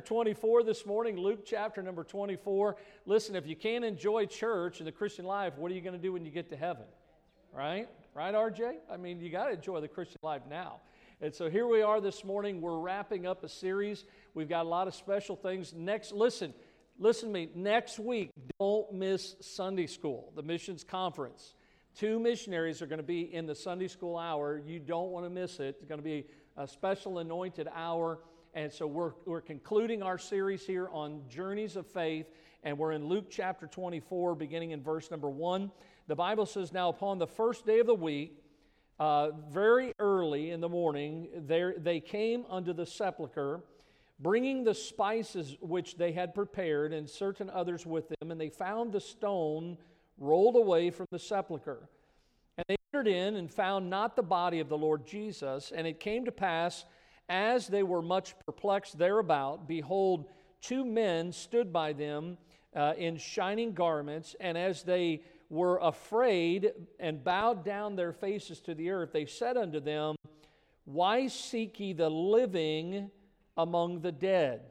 24 this morning, Luke chapter number 24. Listen, if you can't enjoy church and the Christian life, what are you going to do when you get to heaven? Right? Right, RJ? I mean, you got to enjoy the Christian life now. And so here we are this morning. We're wrapping up a series. We've got a lot of special things. Next, listen, listen to me. Next week, don't miss Sunday school, the missions conference. Two missionaries are going to be in the Sunday school hour. You don't want to miss it. It's going to be a special anointed hour. And so we're, we're concluding our series here on journeys of faith, and we're in Luke chapter 24, beginning in verse number 1. The Bible says, Now upon the first day of the week, uh, very early in the morning, there, they came unto the sepulchre, bringing the spices which they had prepared, and certain others with them, and they found the stone rolled away from the sepulchre. And they entered in and found not the body of the Lord Jesus. And it came to pass, as they were much perplexed thereabout, behold, two men stood by them uh, in shining garments, and as they were afraid and bowed down their faces to the earth, they said unto them, Why seek ye the living among the dead?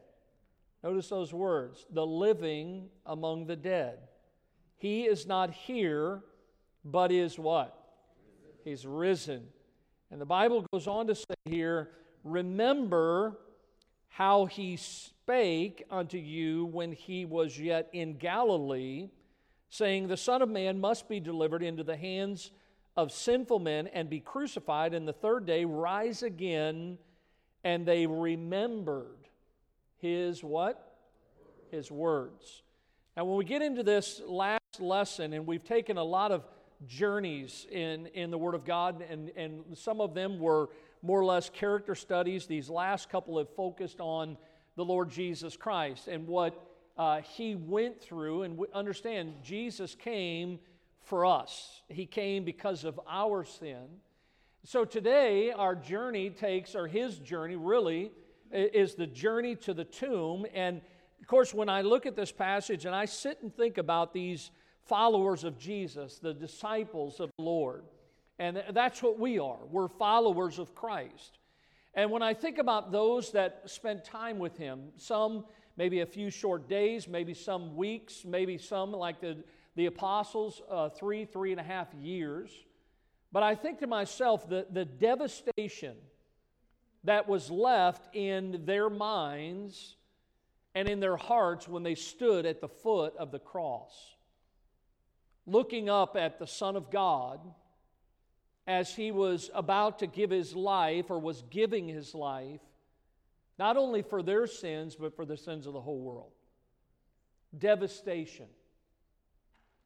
Notice those words the living among the dead. He is not here, but is what? He's risen. And the Bible goes on to say here, Remember how he spake unto you when he was yet in Galilee, saying, The Son of Man must be delivered into the hands of sinful men and be crucified, and the third day rise again. And they remembered his what? His words. Now, when we get into this last lesson, and we've taken a lot of journeys in, in the Word of God, and, and some of them were more or less character studies. These last couple have focused on the Lord Jesus Christ and what uh, he went through. And understand, Jesus came for us, he came because of our sin. So today, our journey takes, or his journey really, is the journey to the tomb. And of course, when I look at this passage and I sit and think about these followers of Jesus, the disciples of the Lord, and that's what we are. We're followers of Christ. And when I think about those that spend time with Him, some maybe a few short days, maybe some weeks, maybe some like the, the apostles, uh, three, three and a half years. But I think to myself that the devastation that was left in their minds and in their hearts when they stood at the foot of the cross, looking up at the Son of God as he was about to give his life or was giving his life, not only for their sins, but for the sins of the whole world. Devastation.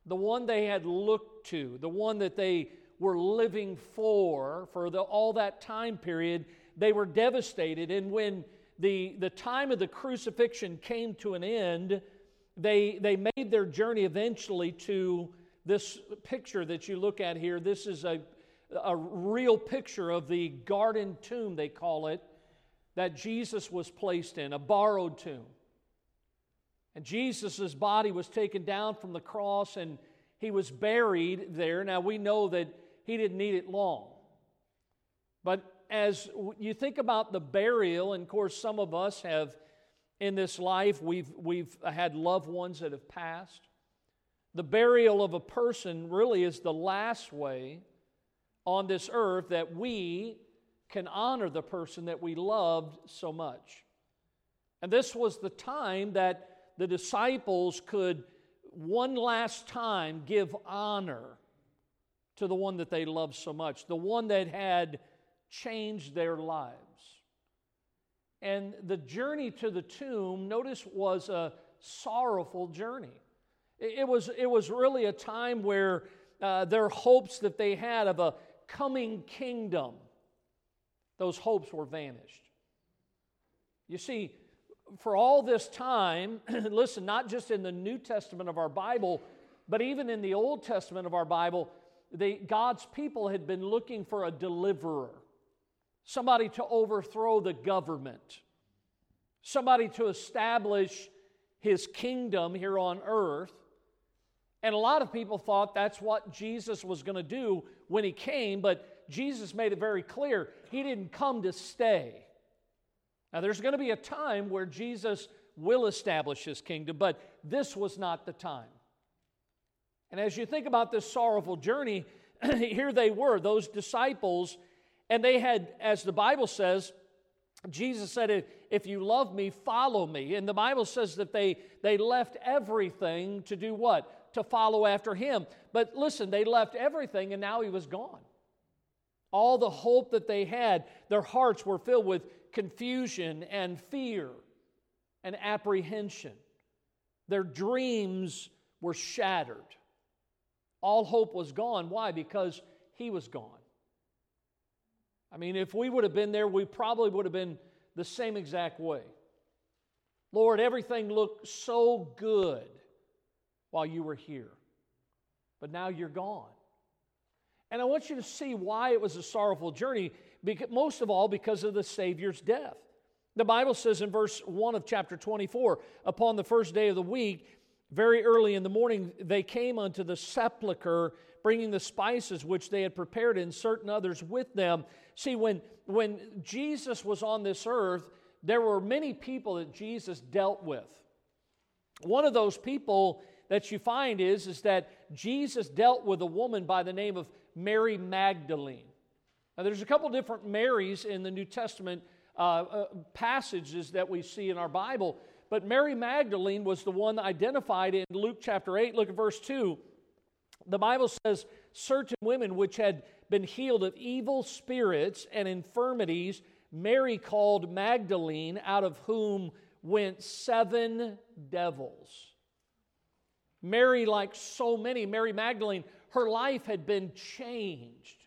The one they had looked to, the one that they were living for, for the, all that time period, they were devastated. And when the, the time of the crucifixion came to an end, they, they made their journey eventually to this picture that you look at here. This is a, a real picture of the garden tomb, they call it, that Jesus was placed in, a borrowed tomb. And Jesus' body was taken down from the cross and he was buried there. Now we know that he didn't need it long. But as you think about the burial, and of course, some of us have in this life, we've, we've had loved ones that have passed. The burial of a person really is the last way on this earth that we can honor the person that we loved so much. And this was the time that the disciples could one last time give honor to the one that they loved so much, the one that had changed their lives. And the journey to the tomb, notice, was a sorrowful journey. It was, it was really a time where uh, their hopes that they had of a coming kingdom, those hopes were vanished. You see, for all this time, listen, not just in the New Testament of our Bible, but even in the Old Testament of our Bible, they, God's people had been looking for a deliverer, somebody to overthrow the government, somebody to establish his kingdom here on earth. And a lot of people thought that's what Jesus was going to do when he came, but Jesus made it very clear he didn't come to stay. Now, there's going to be a time where Jesus will establish his kingdom, but this was not the time. And as you think about this sorrowful journey, here they were, those disciples, and they had, as the Bible says, Jesus said, If you love me, follow me. And the Bible says that they, they left everything to do what? To follow after him. But listen, they left everything and now he was gone. All the hope that they had, their hearts were filled with confusion and fear and apprehension. Their dreams were shattered. All hope was gone. Why? Because he was gone. I mean, if we would have been there, we probably would have been the same exact way. Lord, everything looked so good while you were here, but now you're gone. And I want you to see why it was a sorrowful journey, most of all because of the Savior's death. The Bible says in verse 1 of chapter 24 upon the first day of the week, very early in the morning, they came unto the sepulchre, bringing the spices which they had prepared, and certain others with them. See, when, when Jesus was on this earth, there were many people that Jesus dealt with. One of those people that you find is, is that Jesus dealt with a woman by the name of Mary Magdalene. Now, there's a couple different Marys in the New Testament uh, uh, passages that we see in our Bible, but Mary Magdalene was the one identified in Luke chapter 8. Look at verse 2. The Bible says, Certain women which had been healed of evil spirits and infirmities, Mary called Magdalene, out of whom went seven devils. Mary, like so many, Mary Magdalene, her life had been changed.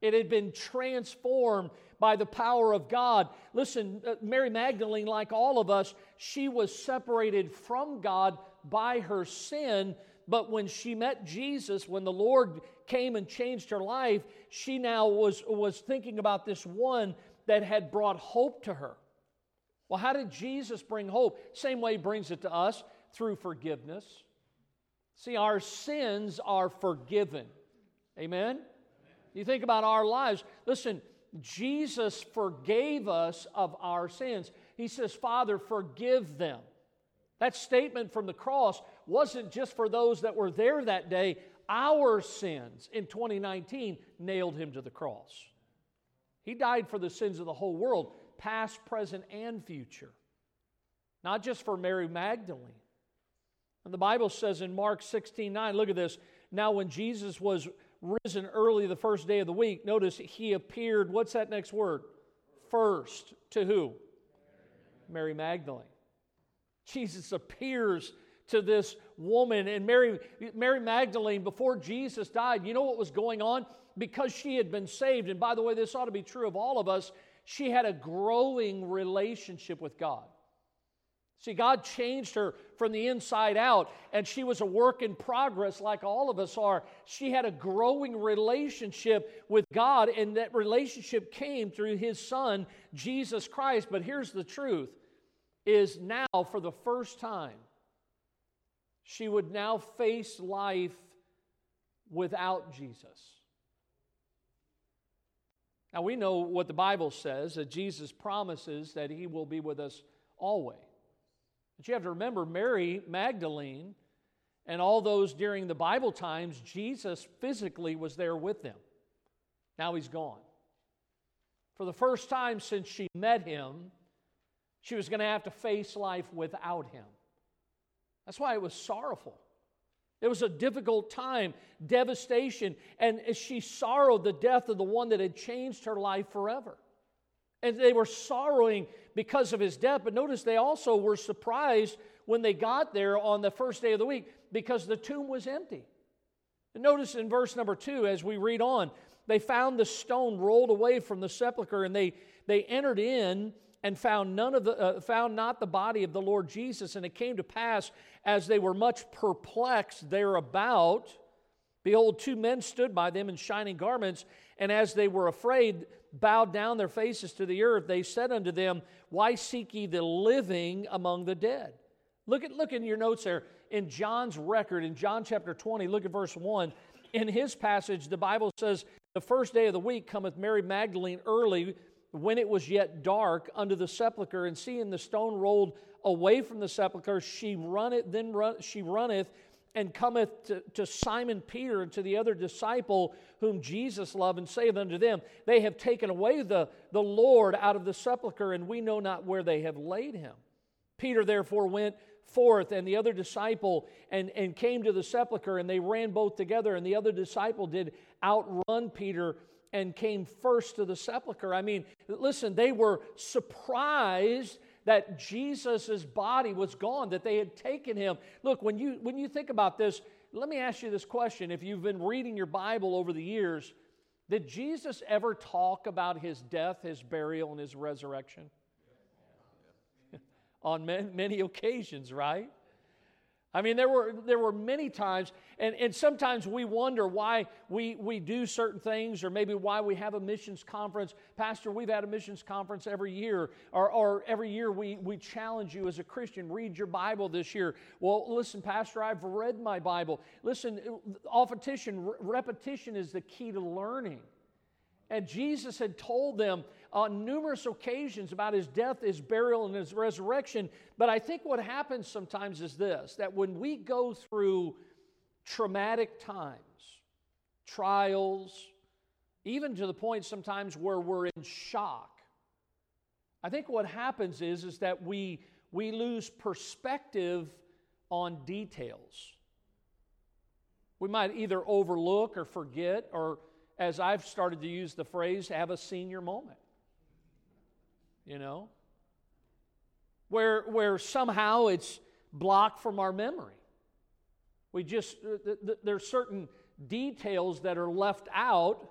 It had been transformed by the power of God. Listen, uh, Mary Magdalene, like all of us, she was separated from God by her sin. But when she met Jesus, when the Lord came and changed her life, she now was, was thinking about this one that had brought hope to her. Well, how did Jesus bring hope? Same way he brings it to us through forgiveness. See, our sins are forgiven. Amen? You think about our lives. Listen, Jesus forgave us of our sins. He says, Father, forgive them. That statement from the cross wasn't just for those that were there that day. Our sins in 2019 nailed him to the cross. He died for the sins of the whole world, past, present, and future. Not just for Mary Magdalene. And the Bible says in Mark 16 9, look at this. Now, when Jesus was risen early the first day of the week, notice he appeared, what's that next word? First. To who? Mary Magdalene. Jesus appears to this woman, and Mary, Mary Magdalene, before Jesus died, you know what was going on? Because she had been saved, and by the way, this ought to be true of all of us, she had a growing relationship with God. See, God changed her from the inside out, and she was a work in progress like all of us are. She had a growing relationship with God, and that relationship came through his son, Jesus Christ. But here's the truth is now for the first time, she would now face life without Jesus. Now we know what the Bible says that Jesus promises that he will be with us always. But you have to remember Mary Magdalene and all those during the Bible times, Jesus physically was there with them. Now he's gone. For the first time since she met him, she was going to have to face life without him. That's why it was sorrowful. It was a difficult time, devastation, and she sorrowed the death of the one that had changed her life forever. And they were sorrowing because of his death. But notice they also were surprised when they got there on the first day of the week because the tomb was empty. And notice in verse number two, as we read on, they found the stone rolled away from the sepulchre and they, they entered in and found none of the uh, found not the body of the Lord Jesus and it came to pass as they were much perplexed thereabout behold two men stood by them in shining garments and as they were afraid bowed down their faces to the earth, they said unto them, Why seek ye the living among the dead? Look at look in your notes there in John's record in John chapter 20, look at verse 1. In his passage, the Bible says, The first day of the week cometh Mary Magdalene early when it was yet dark unto the sepulchre, and seeing the stone rolled away from the sepulchre, she runneth, then run, she runneth and cometh to, to, Simon Peter and to the other disciple whom Jesus loved, and saith unto them, They have taken away the, the Lord out of the sepulchre, and we know not where they have laid him. Peter therefore went forth and the other disciple and, and came to the sepulchre, and they ran both together, and the other disciple did outrun Peter and came first to the sepulchre. I mean, listen, they were surprised that Jesus' body was gone, that they had taken him. Look, when you, when you think about this, let me ask you this question. If you've been reading your Bible over the years, did Jesus ever talk about his death, his burial, and his resurrection? On many, many occasions, right? I mean, there were, there were many times, and, and sometimes we wonder why we, we do certain things, or maybe why we have a missions conference. Pastor, we've had a missions conference every year, or, or every year we, we challenge you as a Christian, read your Bible this year. Well, listen, Pastor, I've read my Bible. Listen, repetition, repetition is the key to learning. And Jesus had told them on numerous occasions about his death, his burial, and his resurrection. But I think what happens sometimes is this that when we go through traumatic times, trials, even to the point sometimes where we're in shock, I think what happens is, is that we, we lose perspective on details. We might either overlook or forget, or as I've started to use the phrase, have a senior moment you know? Where, where somehow it's blocked from our memory. We just, th- th- there's certain details that are left out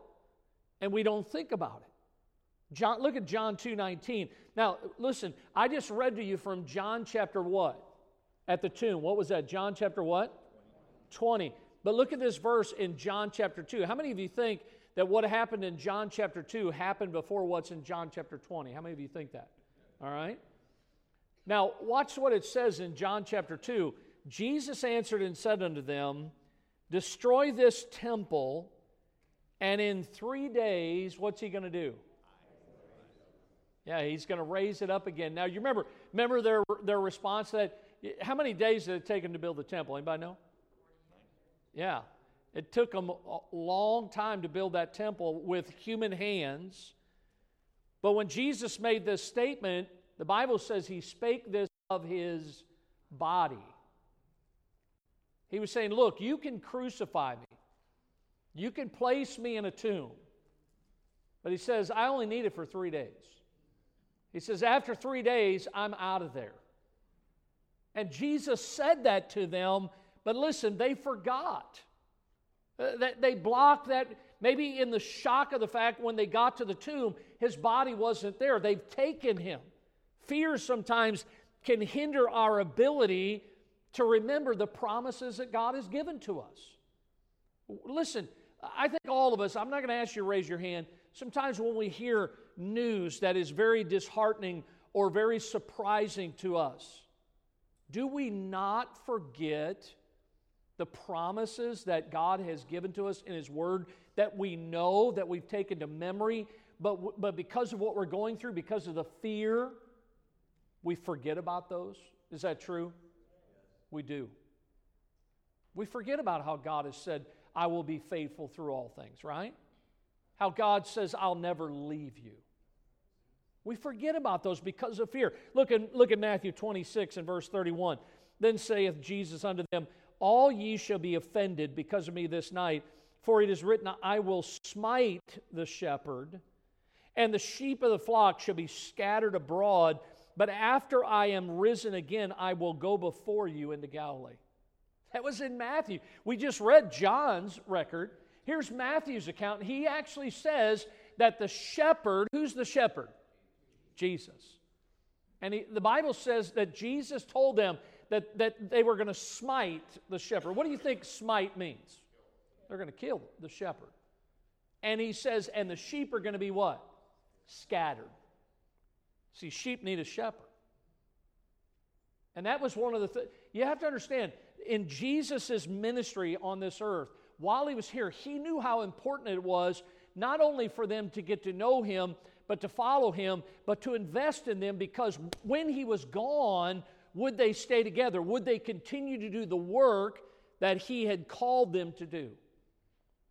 and we don't think about it. John, look at John 2:19. Now, listen, I just read to you from John chapter what? At the tomb. What was that? John chapter what? 20. But look at this verse in John chapter 2. How many of you think that what happened in John chapter 2 happened before what's in John chapter 20. How many of you think that? All right? Now, watch what it says in John chapter 2. Jesus answered and said unto them, Destroy this temple, and in three days, what's he going to do? Yeah, he's going to raise it up again. Now, you remember, remember their, their response to that? How many days did it take them to build the temple? Anybody know? Yeah, it took them a long time to build that temple with human hands. But when Jesus made this statement, the Bible says he spake this of his body. He was saying, Look, you can crucify me, you can place me in a tomb. But he says, I only need it for three days. He says, After three days, I'm out of there. And Jesus said that to them, but listen, they forgot. Uh, that they blocked that, maybe in the shock of the fact when they got to the tomb, his body wasn't there. They've taken him. Fear sometimes can hinder our ability to remember the promises that God has given to us. Listen, I think all of us, I'm not going to ask you to raise your hand. Sometimes when we hear news that is very disheartening or very surprising to us, do we not forget the promises that God has given to us in His Word that we know, that we've taken to memory, but, but because of what we're going through, because of the fear, we forget about those. Is that true? We do. We forget about how God has said, I will be faithful through all things, right? How God says, I'll never leave you. We forget about those because of fear. Look at, look at Matthew 26 and verse 31. Then saith Jesus unto them, all ye shall be offended because of me this night, for it is written, I will smite the shepherd, and the sheep of the flock shall be scattered abroad. But after I am risen again, I will go before you into Galilee. That was in Matthew. We just read John's record. Here's Matthew's account. He actually says that the shepherd, who's the shepherd? Jesus. And he, the Bible says that Jesus told them, that, that they were going to smite the shepherd. What do you think smite means? They're going to kill the shepherd. And he says, and the sheep are going to be what? Scattered. See, sheep need a shepherd. And that was one of the things. You have to understand, in Jesus' ministry on this earth, while he was here, he knew how important it was not only for them to get to know him, but to follow him, but to invest in them because when he was gone, would they stay together? Would they continue to do the work that he had called them to do?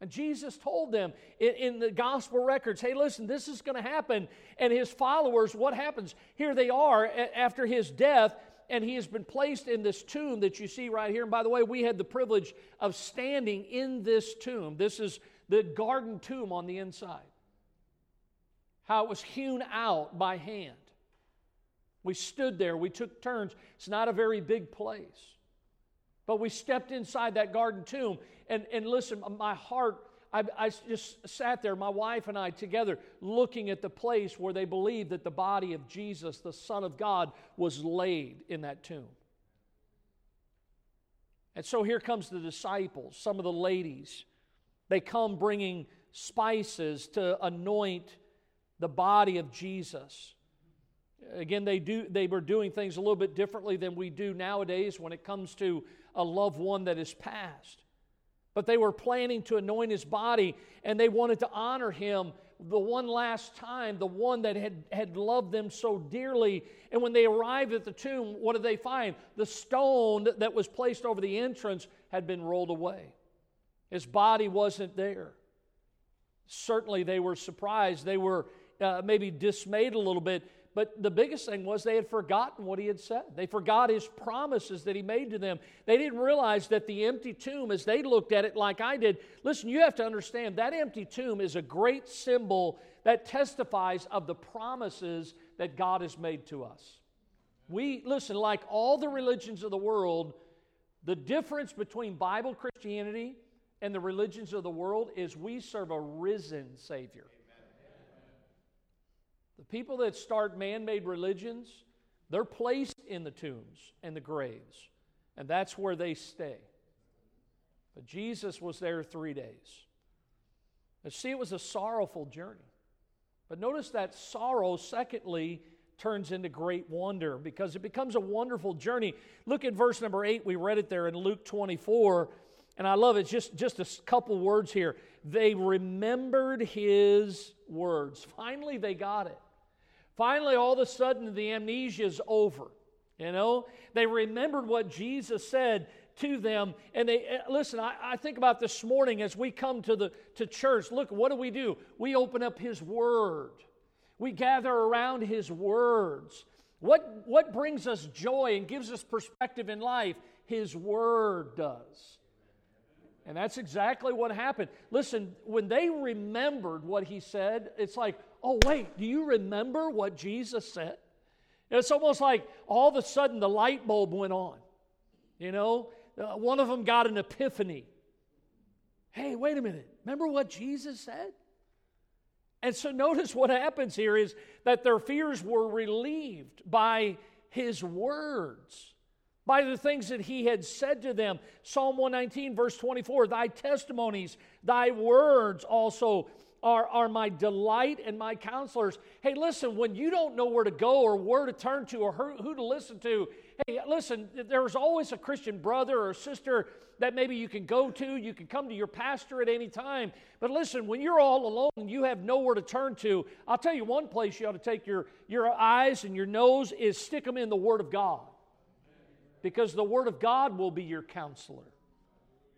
And Jesus told them in, in, the gospel records, hey, listen, this is going to happen. And his followers, what happens? Here they are after his death, and he has been placed in this tomb that you see right here. And by the way, we had the privilege of standing in this tomb. This is the garden tomb on the inside. How it was hewn out by hand. We stood there, we took turns. It's not a very big place. But we stepped inside that garden tomb and, and listen, my heart, I, I just sat there, my wife and I together, looking at the place where they believed that the body of Jesus, the Son of God, was laid in that tomb. And so here comes the disciples, some of the ladies. They come bringing spices to anoint the body of Jesus. Again, they, do, they were doing things a little bit differently than we do nowadays when it comes to a loved one that is passed but they were planning to anoint his body and they wanted to honor him the one last time, the one that had, had loved them so dearly. And when they arrived at the tomb, what did they find? The stone that was placed over the entrance had been rolled away. His body wasn't there. Certainly, they were surprised. They were uh, maybe dismayed a little bit but the biggest thing was they had forgotten what he had said. They forgot his promises that he made to them. They didn't realize that the empty tomb, as they looked at it like I did, listen, you have to understand that empty tomb is a great symbol that testifies of the promises that God has made to us. We, listen, like all the religions of the world, the difference between Bible Christianity and the religions of the world is we serve a risen Savior. The people that start man made religions, they're placed in the tombs and the graves, and that's where they stay. But Jesus was there three days. And see, it was a sorrowful journey. But notice that sorrow, secondly, turns into great wonder because it becomes a wonderful journey. Look at verse number eight. We read it there in Luke 24. And I love it. Just, just a couple words here. They remembered his words. Finally, they got it. Finally, all of a sudden, the amnesia is over. You know, they remembered what Jesus said to them. And they eh, listen, I, I, think about this morning as we come to the to church. Look, what do we do? We open up his word. We gather around his words. What what brings us joy and gives us perspective in life? His word does. And that's exactly what happened. Listen, when they remembered what he said, it's like, oh, wait, do you remember what Jesus said? It's almost like all of a sudden the light bulb went on. You know, uh, one of them got an epiphany. Hey, wait a minute. Remember what Jesus said? And so notice what happens here is that their fears were relieved by his words, by the things that he had said to them. Psalm 119, verse 24 Thy testimonies, thy words also are, are my delight and my counselors. Hey, listen, when you don't know where to go or where to turn to or who, to listen to, hey, listen, there's always a Christian brother or sister that maybe you can go to. You can come to your pastor at any time. But listen, when you're all alone and you have nowhere to turn to, I'll tell you one place you ought to take your, your eyes and your nose is stick them in the Word of God. Because the Word of God will be your counselor.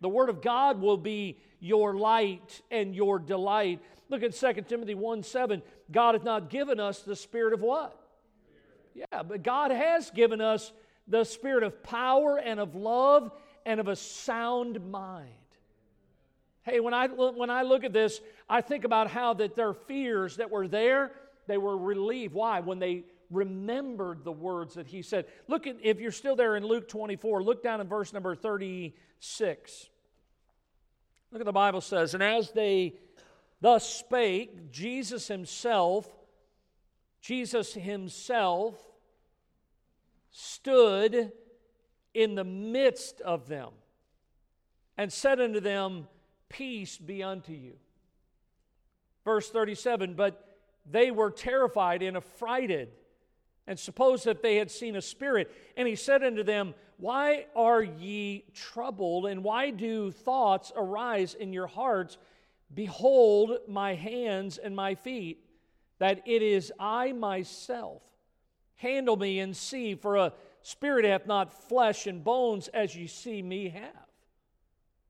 The Word of God will be your light and your delight. Look at 2 Timothy 1 7. God hath not given us the spirit of what? Yeah, but God has given us the spirit of power and of love and of a sound mind. Hey, when I, when I look at this, I think about how that their fears that were there, they were relieved. Why? When they remembered the words that he said. Look at, if you're still there in Luke 24, look down in verse number 36. Look at the Bible says, and as they thus spake, Jesus himself, Jesus himself stood in the midst of them and said unto them, Peace be unto you. Verse 37 But they were terrified and affrighted and suppose that they had seen a spirit. And he said unto them, Why are ye troubled, and why do thoughts arise in your hearts? Behold my hands and my feet, that it is I myself. Handle me and see, for a spirit hath not flesh and bones as you see me have.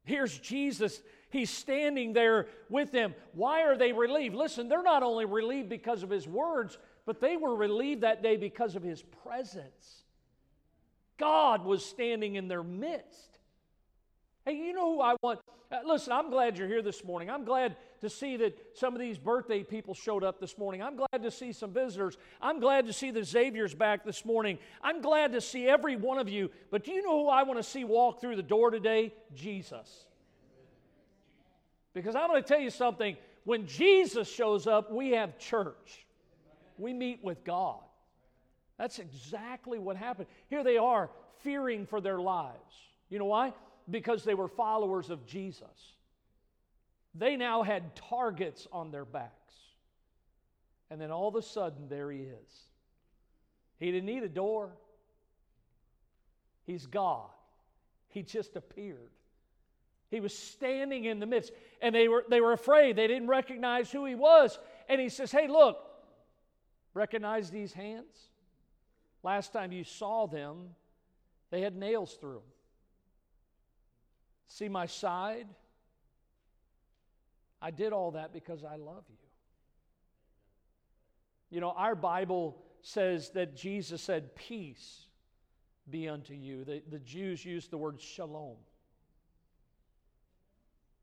Here's Jesus. He's standing there with them. Why are they relieved? Listen, they're not only relieved because of his words, but they were relieved that day because of his presence. God was standing in their midst. Hey, you know who I want? Uh, listen, I'm glad you're here this morning. I'm glad to see that some of these birthday people showed up this morning. I'm glad to see some visitors. I'm glad to see the Xavier's back this morning. I'm glad to see every one of you. But do you know who I want to see walk through the door today? Jesus. Because I'm going to tell you something. When Jesus shows up, we have church, we meet with God. That's exactly what happened. Here they are, fearing for their lives. You know why? because they were followers of Jesus. They now had targets on their backs. And then all of a sudden, there he is. He didn't need a door, he's God. He just appeared. He was standing in the midst, and they were, they were afraid. They didn't recognize who he was. And he says, Hey, look, recognize these hands? Last time you saw them, they had nails through them. See my side? I did all that because I love you. You know, our Bible says that Jesus said, Peace be unto you. The, the Jews used the word shalom.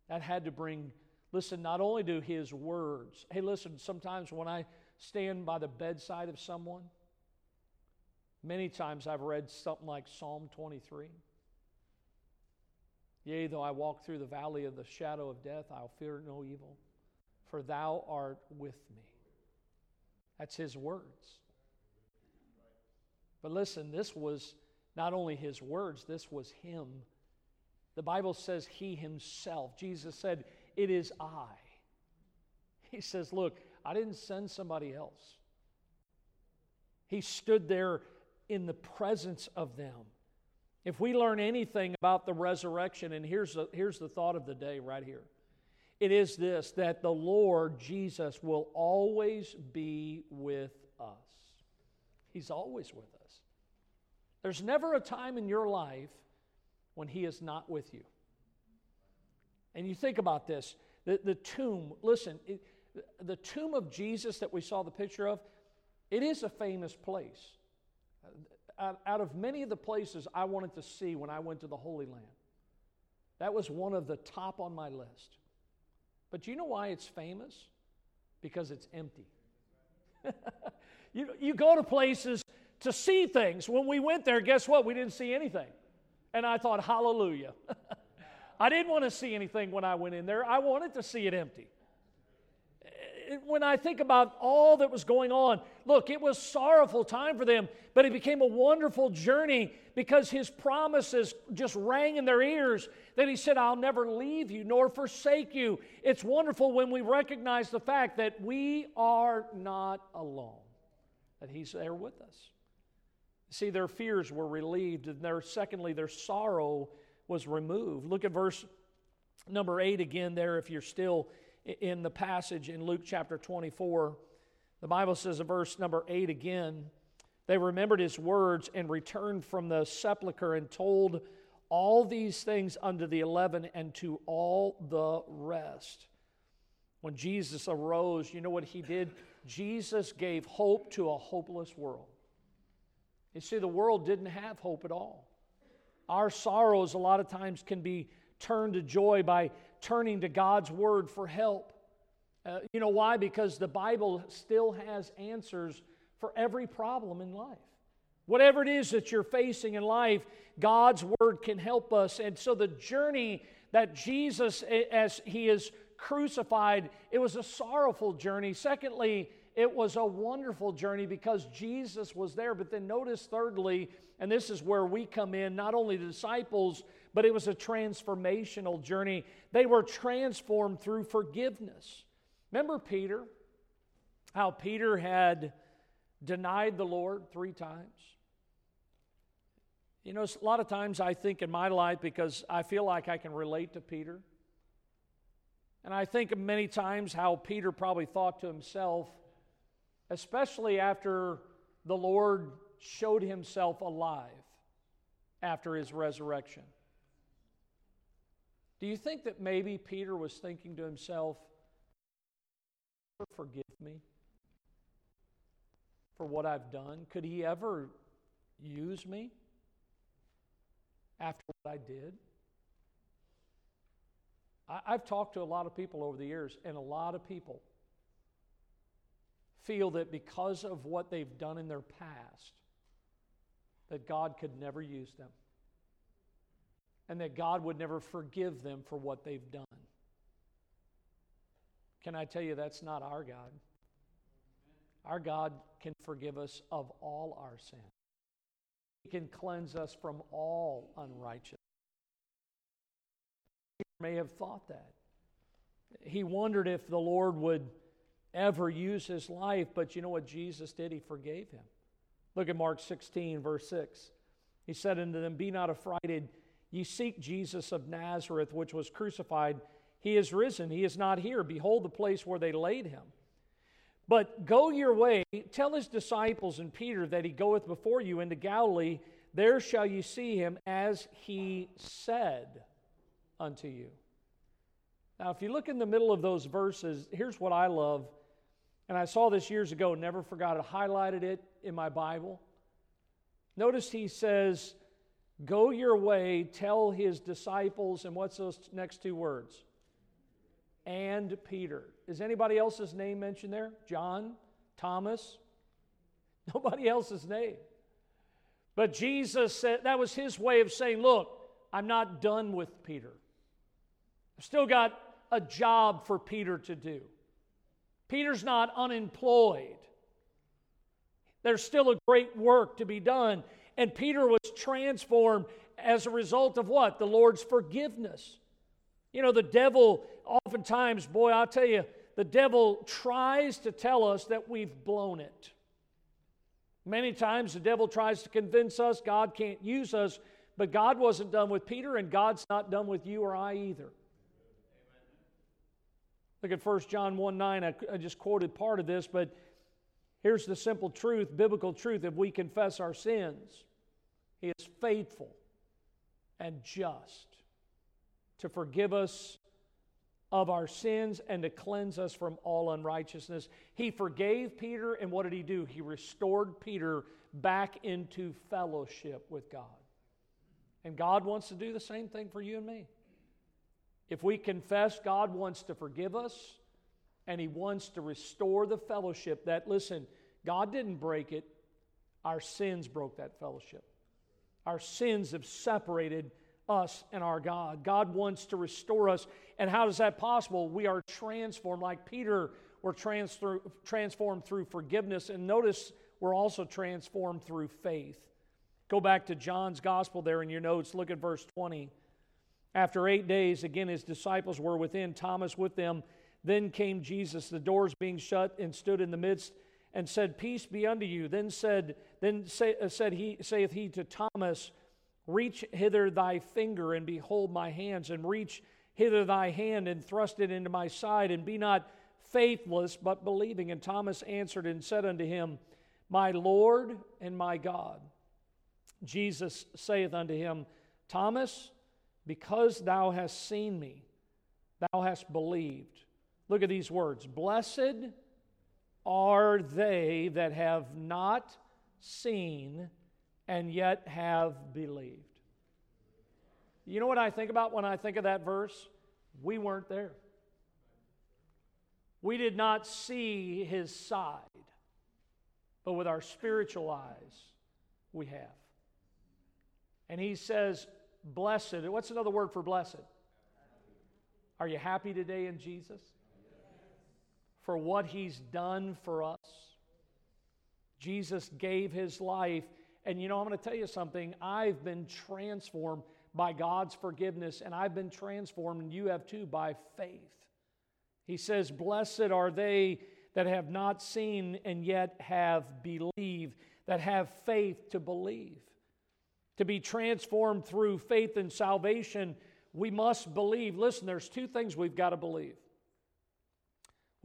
That had to bring, listen, not only to his words. Hey, listen, sometimes when I stand by the bedside of someone, many times I've read something like Psalm 23. Yea, though I walk through the valley of the shadow of death, I'll fear no evil, for thou art with me. That's his words. But listen, this was not only his words, this was him. The Bible says he himself. Jesus said, It is I. He says, Look, I didn't send somebody else. He stood there in the presence of them. If we learn anything about the resurrection, and here's the, here's the thought of the day right here it is this that the Lord Jesus will always be with us. He's always with us. There's never a time in your life when He is not with you. And you think about this the, the tomb, listen, it, the tomb of Jesus that we saw the picture of, it is a famous place uh, out, out of many of the places I wanted to see when I went to the Holy Land. That was one of the top on my list. But you know why it's famous? Because it's empty. you, you go to places to see things. When we went there, guess what? We didn't see anything. And I thought, hallelujah. I didn't want to see anything when I went in there, I wanted to see it empty when I think about all that was going on, look, it was sorrowful time for them, but it became a wonderful journey because his promises just rang in their ears that he said, I'll never leave you nor forsake you. It's wonderful when we recognize the fact that we are not alone, that he's there with us. See, their fears were relieved, and their secondly, their sorrow was removed. Look at verse number eight again there if you're still in the passage in Luke chapter 24. The Bible says in verse number 8 again, they remembered his words and returned from the sepulchre and told all these things unto the eleven and to all the rest. When Jesus arose, you know what he did? Jesus gave hope to a hopeless world. You see, the world didn't have hope at all. Our sorrows, a lot of times, can be turned to joy by turning to God's Word for help. Uh, you know why? Because the Bible still has answers for every problem in life. Whatever it is that you're facing in life, God's Word can help us. And so the journey that Jesus, as He is crucified, it was a sorrowful journey. Secondly, it was a wonderful journey because Jesus was there. But then notice, thirdly, and this is where we come in, not only the disciples, but it was a transformational journey. They were transformed through forgiveness. Remember Peter? How Peter had denied the Lord three times? You know, a lot of times I think in my life because I feel like I can relate to Peter. And I think many times how Peter probably thought to himself, especially after the Lord showed himself alive after his resurrection. Do you think that maybe Peter was thinking to himself, forgive me for what I've done? Could he ever use me after what I did? I, have talked to a lot of people over the years, and a lot of people feel that because of what they've done in their past, that God could never use them. And that God would never forgive them for what they've done. Can I tell you that's not our God? Our God can forgive us of all our sin. He can cleanse us from all unrighteousness. He may have thought that. He wondered if the Lord would ever use his life, but you know what Jesus did? He forgave him. Look at Mark 16, verse 6. He said unto them, Be not affrighted. Ye seek Jesus of Nazareth, which was crucified. He is risen. He is not here. Behold the place where they laid him. But go your way, tell his disciples and Peter that he goeth before you into Galilee. There shall you see him as he said unto you. Now, if you look in the middle of those verses, here's what I love. And I saw this years ago, never forgot it, highlighted it in my Bible. Notice he says, Go your way, tell his disciples, and what's those next two words? and Peter. Is anybody else's name mentioned there? John? Thomas? Nobody else's name. But Jesus said that was his way of saying, Look, I'm not done with Peter. I've still got a job for Peter to do. Peter's not unemployed. There's still a great work to be done. And Peter was transformed as a result of what? The Lord's forgiveness. You know, the devil, oftentimes, boy, I'll tell you, the devil tries to tell us that we've blown it. Many times the devil tries to convince us God can't use us, but God wasn't done with Peter, and God's not done with you or I either. Look at 1 John 1 9. I, I just quoted part of this, but here's the simple truth, biblical truth. If we confess our sins, He is faithful and just to forgive us of our sins and to cleanse us from all unrighteousness. He forgave Peter, and what did he do? He restored Peter back into fellowship with God. And God wants to do the same thing for you and me. If we confess, God wants to forgive us, and He wants to restore the fellowship that, listen, God didn't break it, our sins broke that fellowship. Our sins have separated us and our God. God wants to restore us. And how is that possible? We are transformed, like Peter, we're trans- transformed through forgiveness. And notice we're also transformed through faith. Go back to John's gospel there in your notes. Look at verse 20. After eight days, again, his disciples were within, Thomas with them. Then came Jesus, the doors being shut, and stood in the midst and said, Peace be unto you. Then said, then say, uh, said he, saith he to Thomas, Reach hither thy finger and behold my hands, and reach hither thy hand and thrust it into my side, and be not faithless, but believing. And Thomas answered and said unto him, My Lord and my God. Jesus saith unto him, Thomas, because thou hast seen me, thou hast believed. Look at these words Blessed are they that have not seen and yet have believed. You know what I think about when I think of that verse? We weren't there. We did not see his side, but with our spiritual eyes, we have. And he says, Blessed. What's another word for blessed? Are you happy today in Jesus? For what he's done for us? Jesus gave his life and you know, I'm going to tell you something. I've been transformed by God's forgiveness, and I've been transformed, and you have too, by faith. He says, Blessed are they that have not seen and yet have believed, that have faith to believe. To be transformed through faith and salvation, we must believe. Listen, there's two things we've got to believe.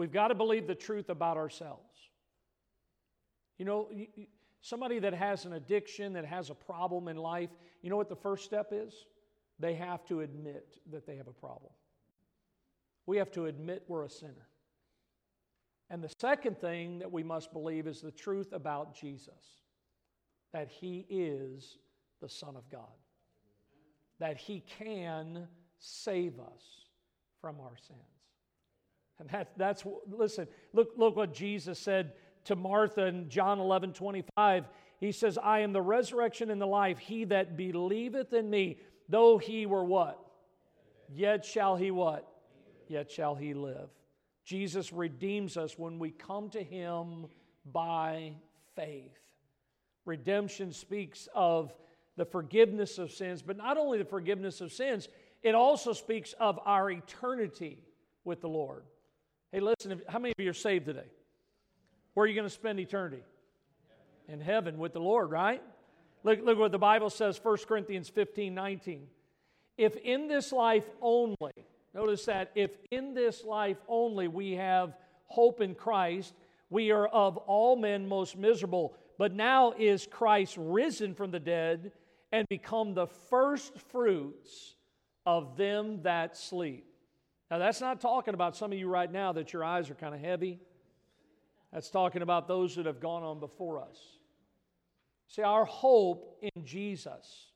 We've got to believe the truth about ourselves. You know, somebody that has an addiction, that has a problem in life, you know what the first step is? They have to admit that they have a problem. We have to admit we're a sinner. And the second thing that we must believe is the truth about Jesus that he is the Son of God, that he can save us from our sins. And that, that's, listen, look, look what Jesus said to Martha in John 11 25. He says, I am the resurrection and the life. He that believeth in me, though he were what? Yet shall he what? Yet shall he live. Jesus redeems us when we come to him by faith. Redemption speaks of the forgiveness of sins, but not only the forgiveness of sins, it also speaks of our eternity with the Lord. Hey, listen, how many of you are saved today? Where are you going to spend eternity? In heaven with the Lord, right? Look, look what the Bible says, 1 Corinthians 15 19. If in this life only, notice that, if in this life only we have hope in Christ, we are of all men most miserable. But now is Christ risen from the dead and become the first fruits of them that sleep. Now, that's not talking about some of you right now that your eyes are kind of heavy. That's talking about those that have gone on before us. See, our hope in Jesus,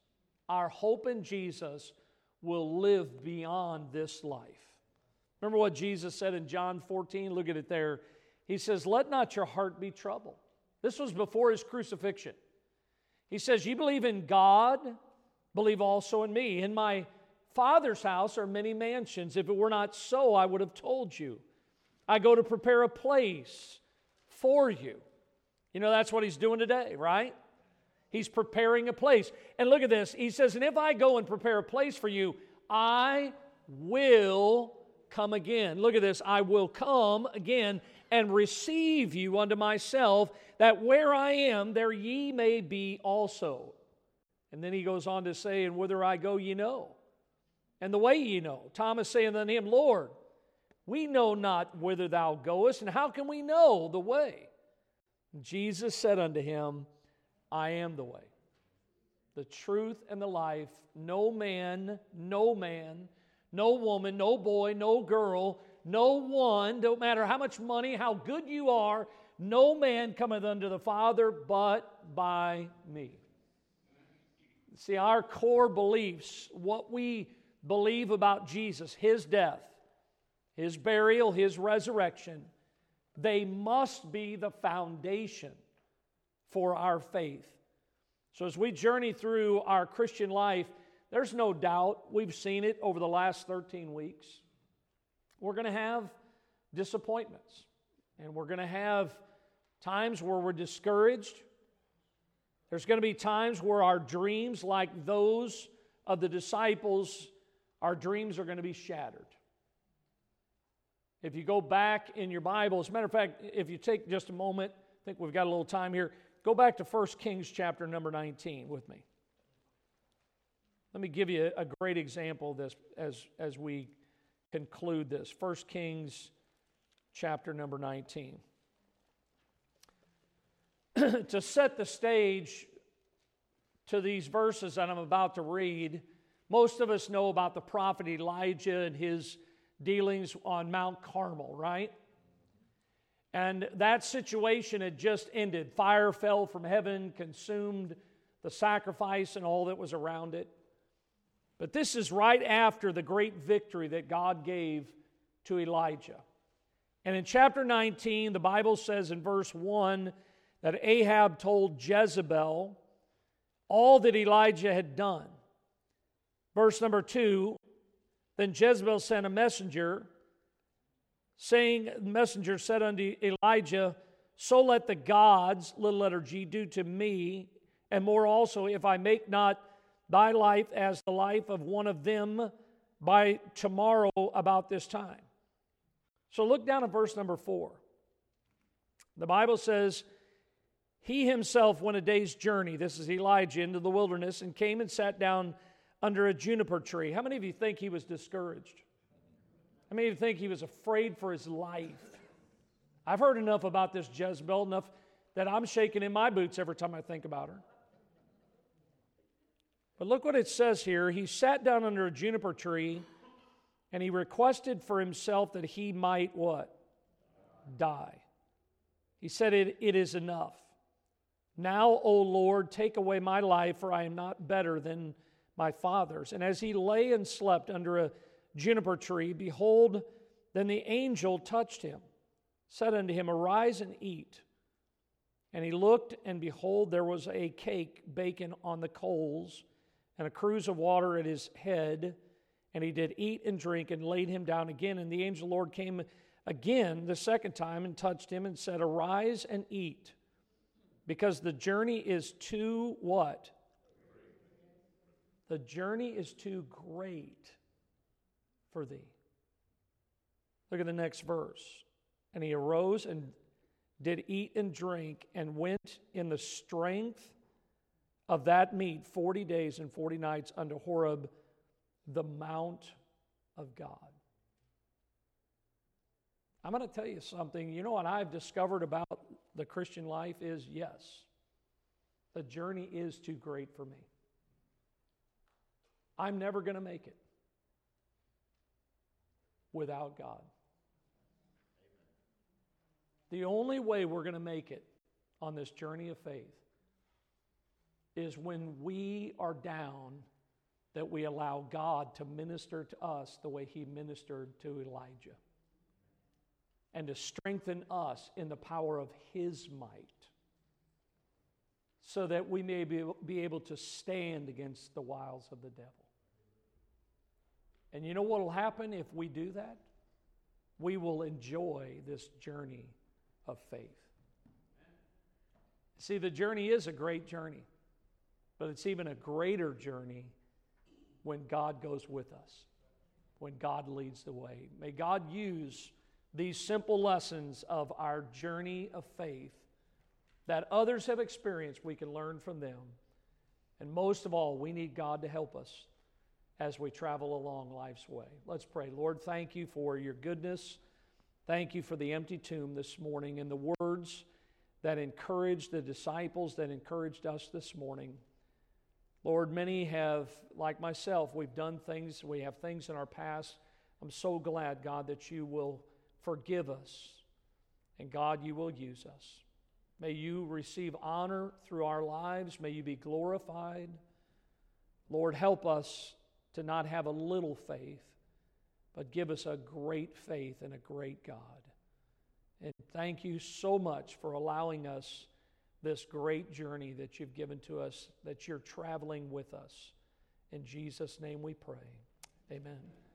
our hope in Jesus will live beyond this life. Remember what Jesus said in John 14? Look at it there. He says, Let not your heart be troubled. This was before his crucifixion. He says, You believe in God, believe also in me. In my Father's house are many mansions. If it were not so, I would have told you. I go to prepare a place for you. You know, that's what he's doing today, right? He's preparing a place. And look at this. He says, And if I go and prepare a place for you, I will come again. Look at this. I will come again and receive you unto myself, that where I am, there ye may be also. And then he goes on to say, And whither I go, ye know, and the way ye know. Thomas saying unto him, Lord, we know not whither thou goest, and how can we know the way? Jesus said unto him, I am the way, the truth, and the life. No man, no man, no woman, no boy, no girl, no one, don't matter how much money, how good you are, no man cometh unto the Father but by me. See, our core beliefs, what we believe about Jesus, his death, his burial, his resurrection, they must be the foundation for our faith. So, as we journey through our Christian life, there's no doubt we've seen it over the last 13 weeks. We're going to have disappointments, and we're going to have times where we're discouraged. There's going to be times where our dreams, like those of the disciples, our dreams are going to be shattered. If you go back in your Bible, as a matter of fact, if you take just a moment, I think we've got a little time here, go back to 1 Kings chapter number 19 with me. Let me give you a great example of this as, as we conclude this. 1 Kings chapter number 19. to set the stage to these verses that I'm about to read, most of us know about the prophet Elijah and his dealings on Mount Carmel, right? And that situation had just ended. Fire fell from heaven, consumed the sacrifice and all that was around it. But this is right after the great victory that God gave to Elijah. And in chapter 19, the Bible says in verse 1 that Ahab told Jezebel all that Elijah had done. Verse number 2 then Jezebel sent a messenger, saying, The messenger said unto Elijah, So let the gods, little letter G, do to me, and more also, if I make not thy life as the life of one of them by tomorrow about this time. So look down at verse number four. The Bible says, He himself went a day's journey, this is Elijah, into the wilderness, and came and sat down under a juniper tree. How many of you think he was discouraged? How many of you think he was afraid for his life? I've heard enough about this Jezebel, enough that I'm shaking in my boots every time I think about her. But look what it says here. He sat down under a juniper tree and he requested for himself that he might what? Die. He said, It, it is enough. Now, O Lord, take away my life, for I am not better than my fathers. And as he lay and slept under a juniper tree, behold, then the angel touched him, said unto him, Arise and eat. And he looked, and behold, there was a cake baking on the coals, and a cruse of water at his head. And he did eat and drink, and laid him down again. And the angel Lord came again the second time and touched him, and said, Arise and eat, because the journey is too what? The journey is too great for thee. Look at the next verse. And he arose and did eat and drink, and went in the strength of that meat 40 days and 40 nights unto Horeb, the Mount of God. I'm going to tell you something. You know what I've discovered about the Christian life is yes, the journey is too great for me. I'm never going to make it without God. The only way we're going to make it on this journey of faith is when we are down, that we allow God to minister to us the way He ministered to Elijah and to strengthen us in the power of His might so that we may be able to stand against the wiles of the devil. And you know what will happen if we do that? We will enjoy this journey of faith. See, the journey is a great journey, but it's even a greater journey when God goes with us, when God leads the way. May God use these simple lessons of our journey of faith that others have experienced, we can learn from them. And most of all, we need God to help us as we travel along life's way. Let's pray. Lord, thank you for your goodness. Thank you for the empty tomb this morning and the words that encouraged the disciples, that encouraged us this morning. Lord, many have, like myself, we've done things, we have things in our past. I'm so glad, God, that you will forgive us. And God, you will use us. May you receive honor through our lives. May you be glorified. Lord, help us to not have a little faith, but give us a great faith in a great God. And thank you so much for allowing us this great journey that you've given to us, that you're traveling with us. In Jesus' name we pray. Amen.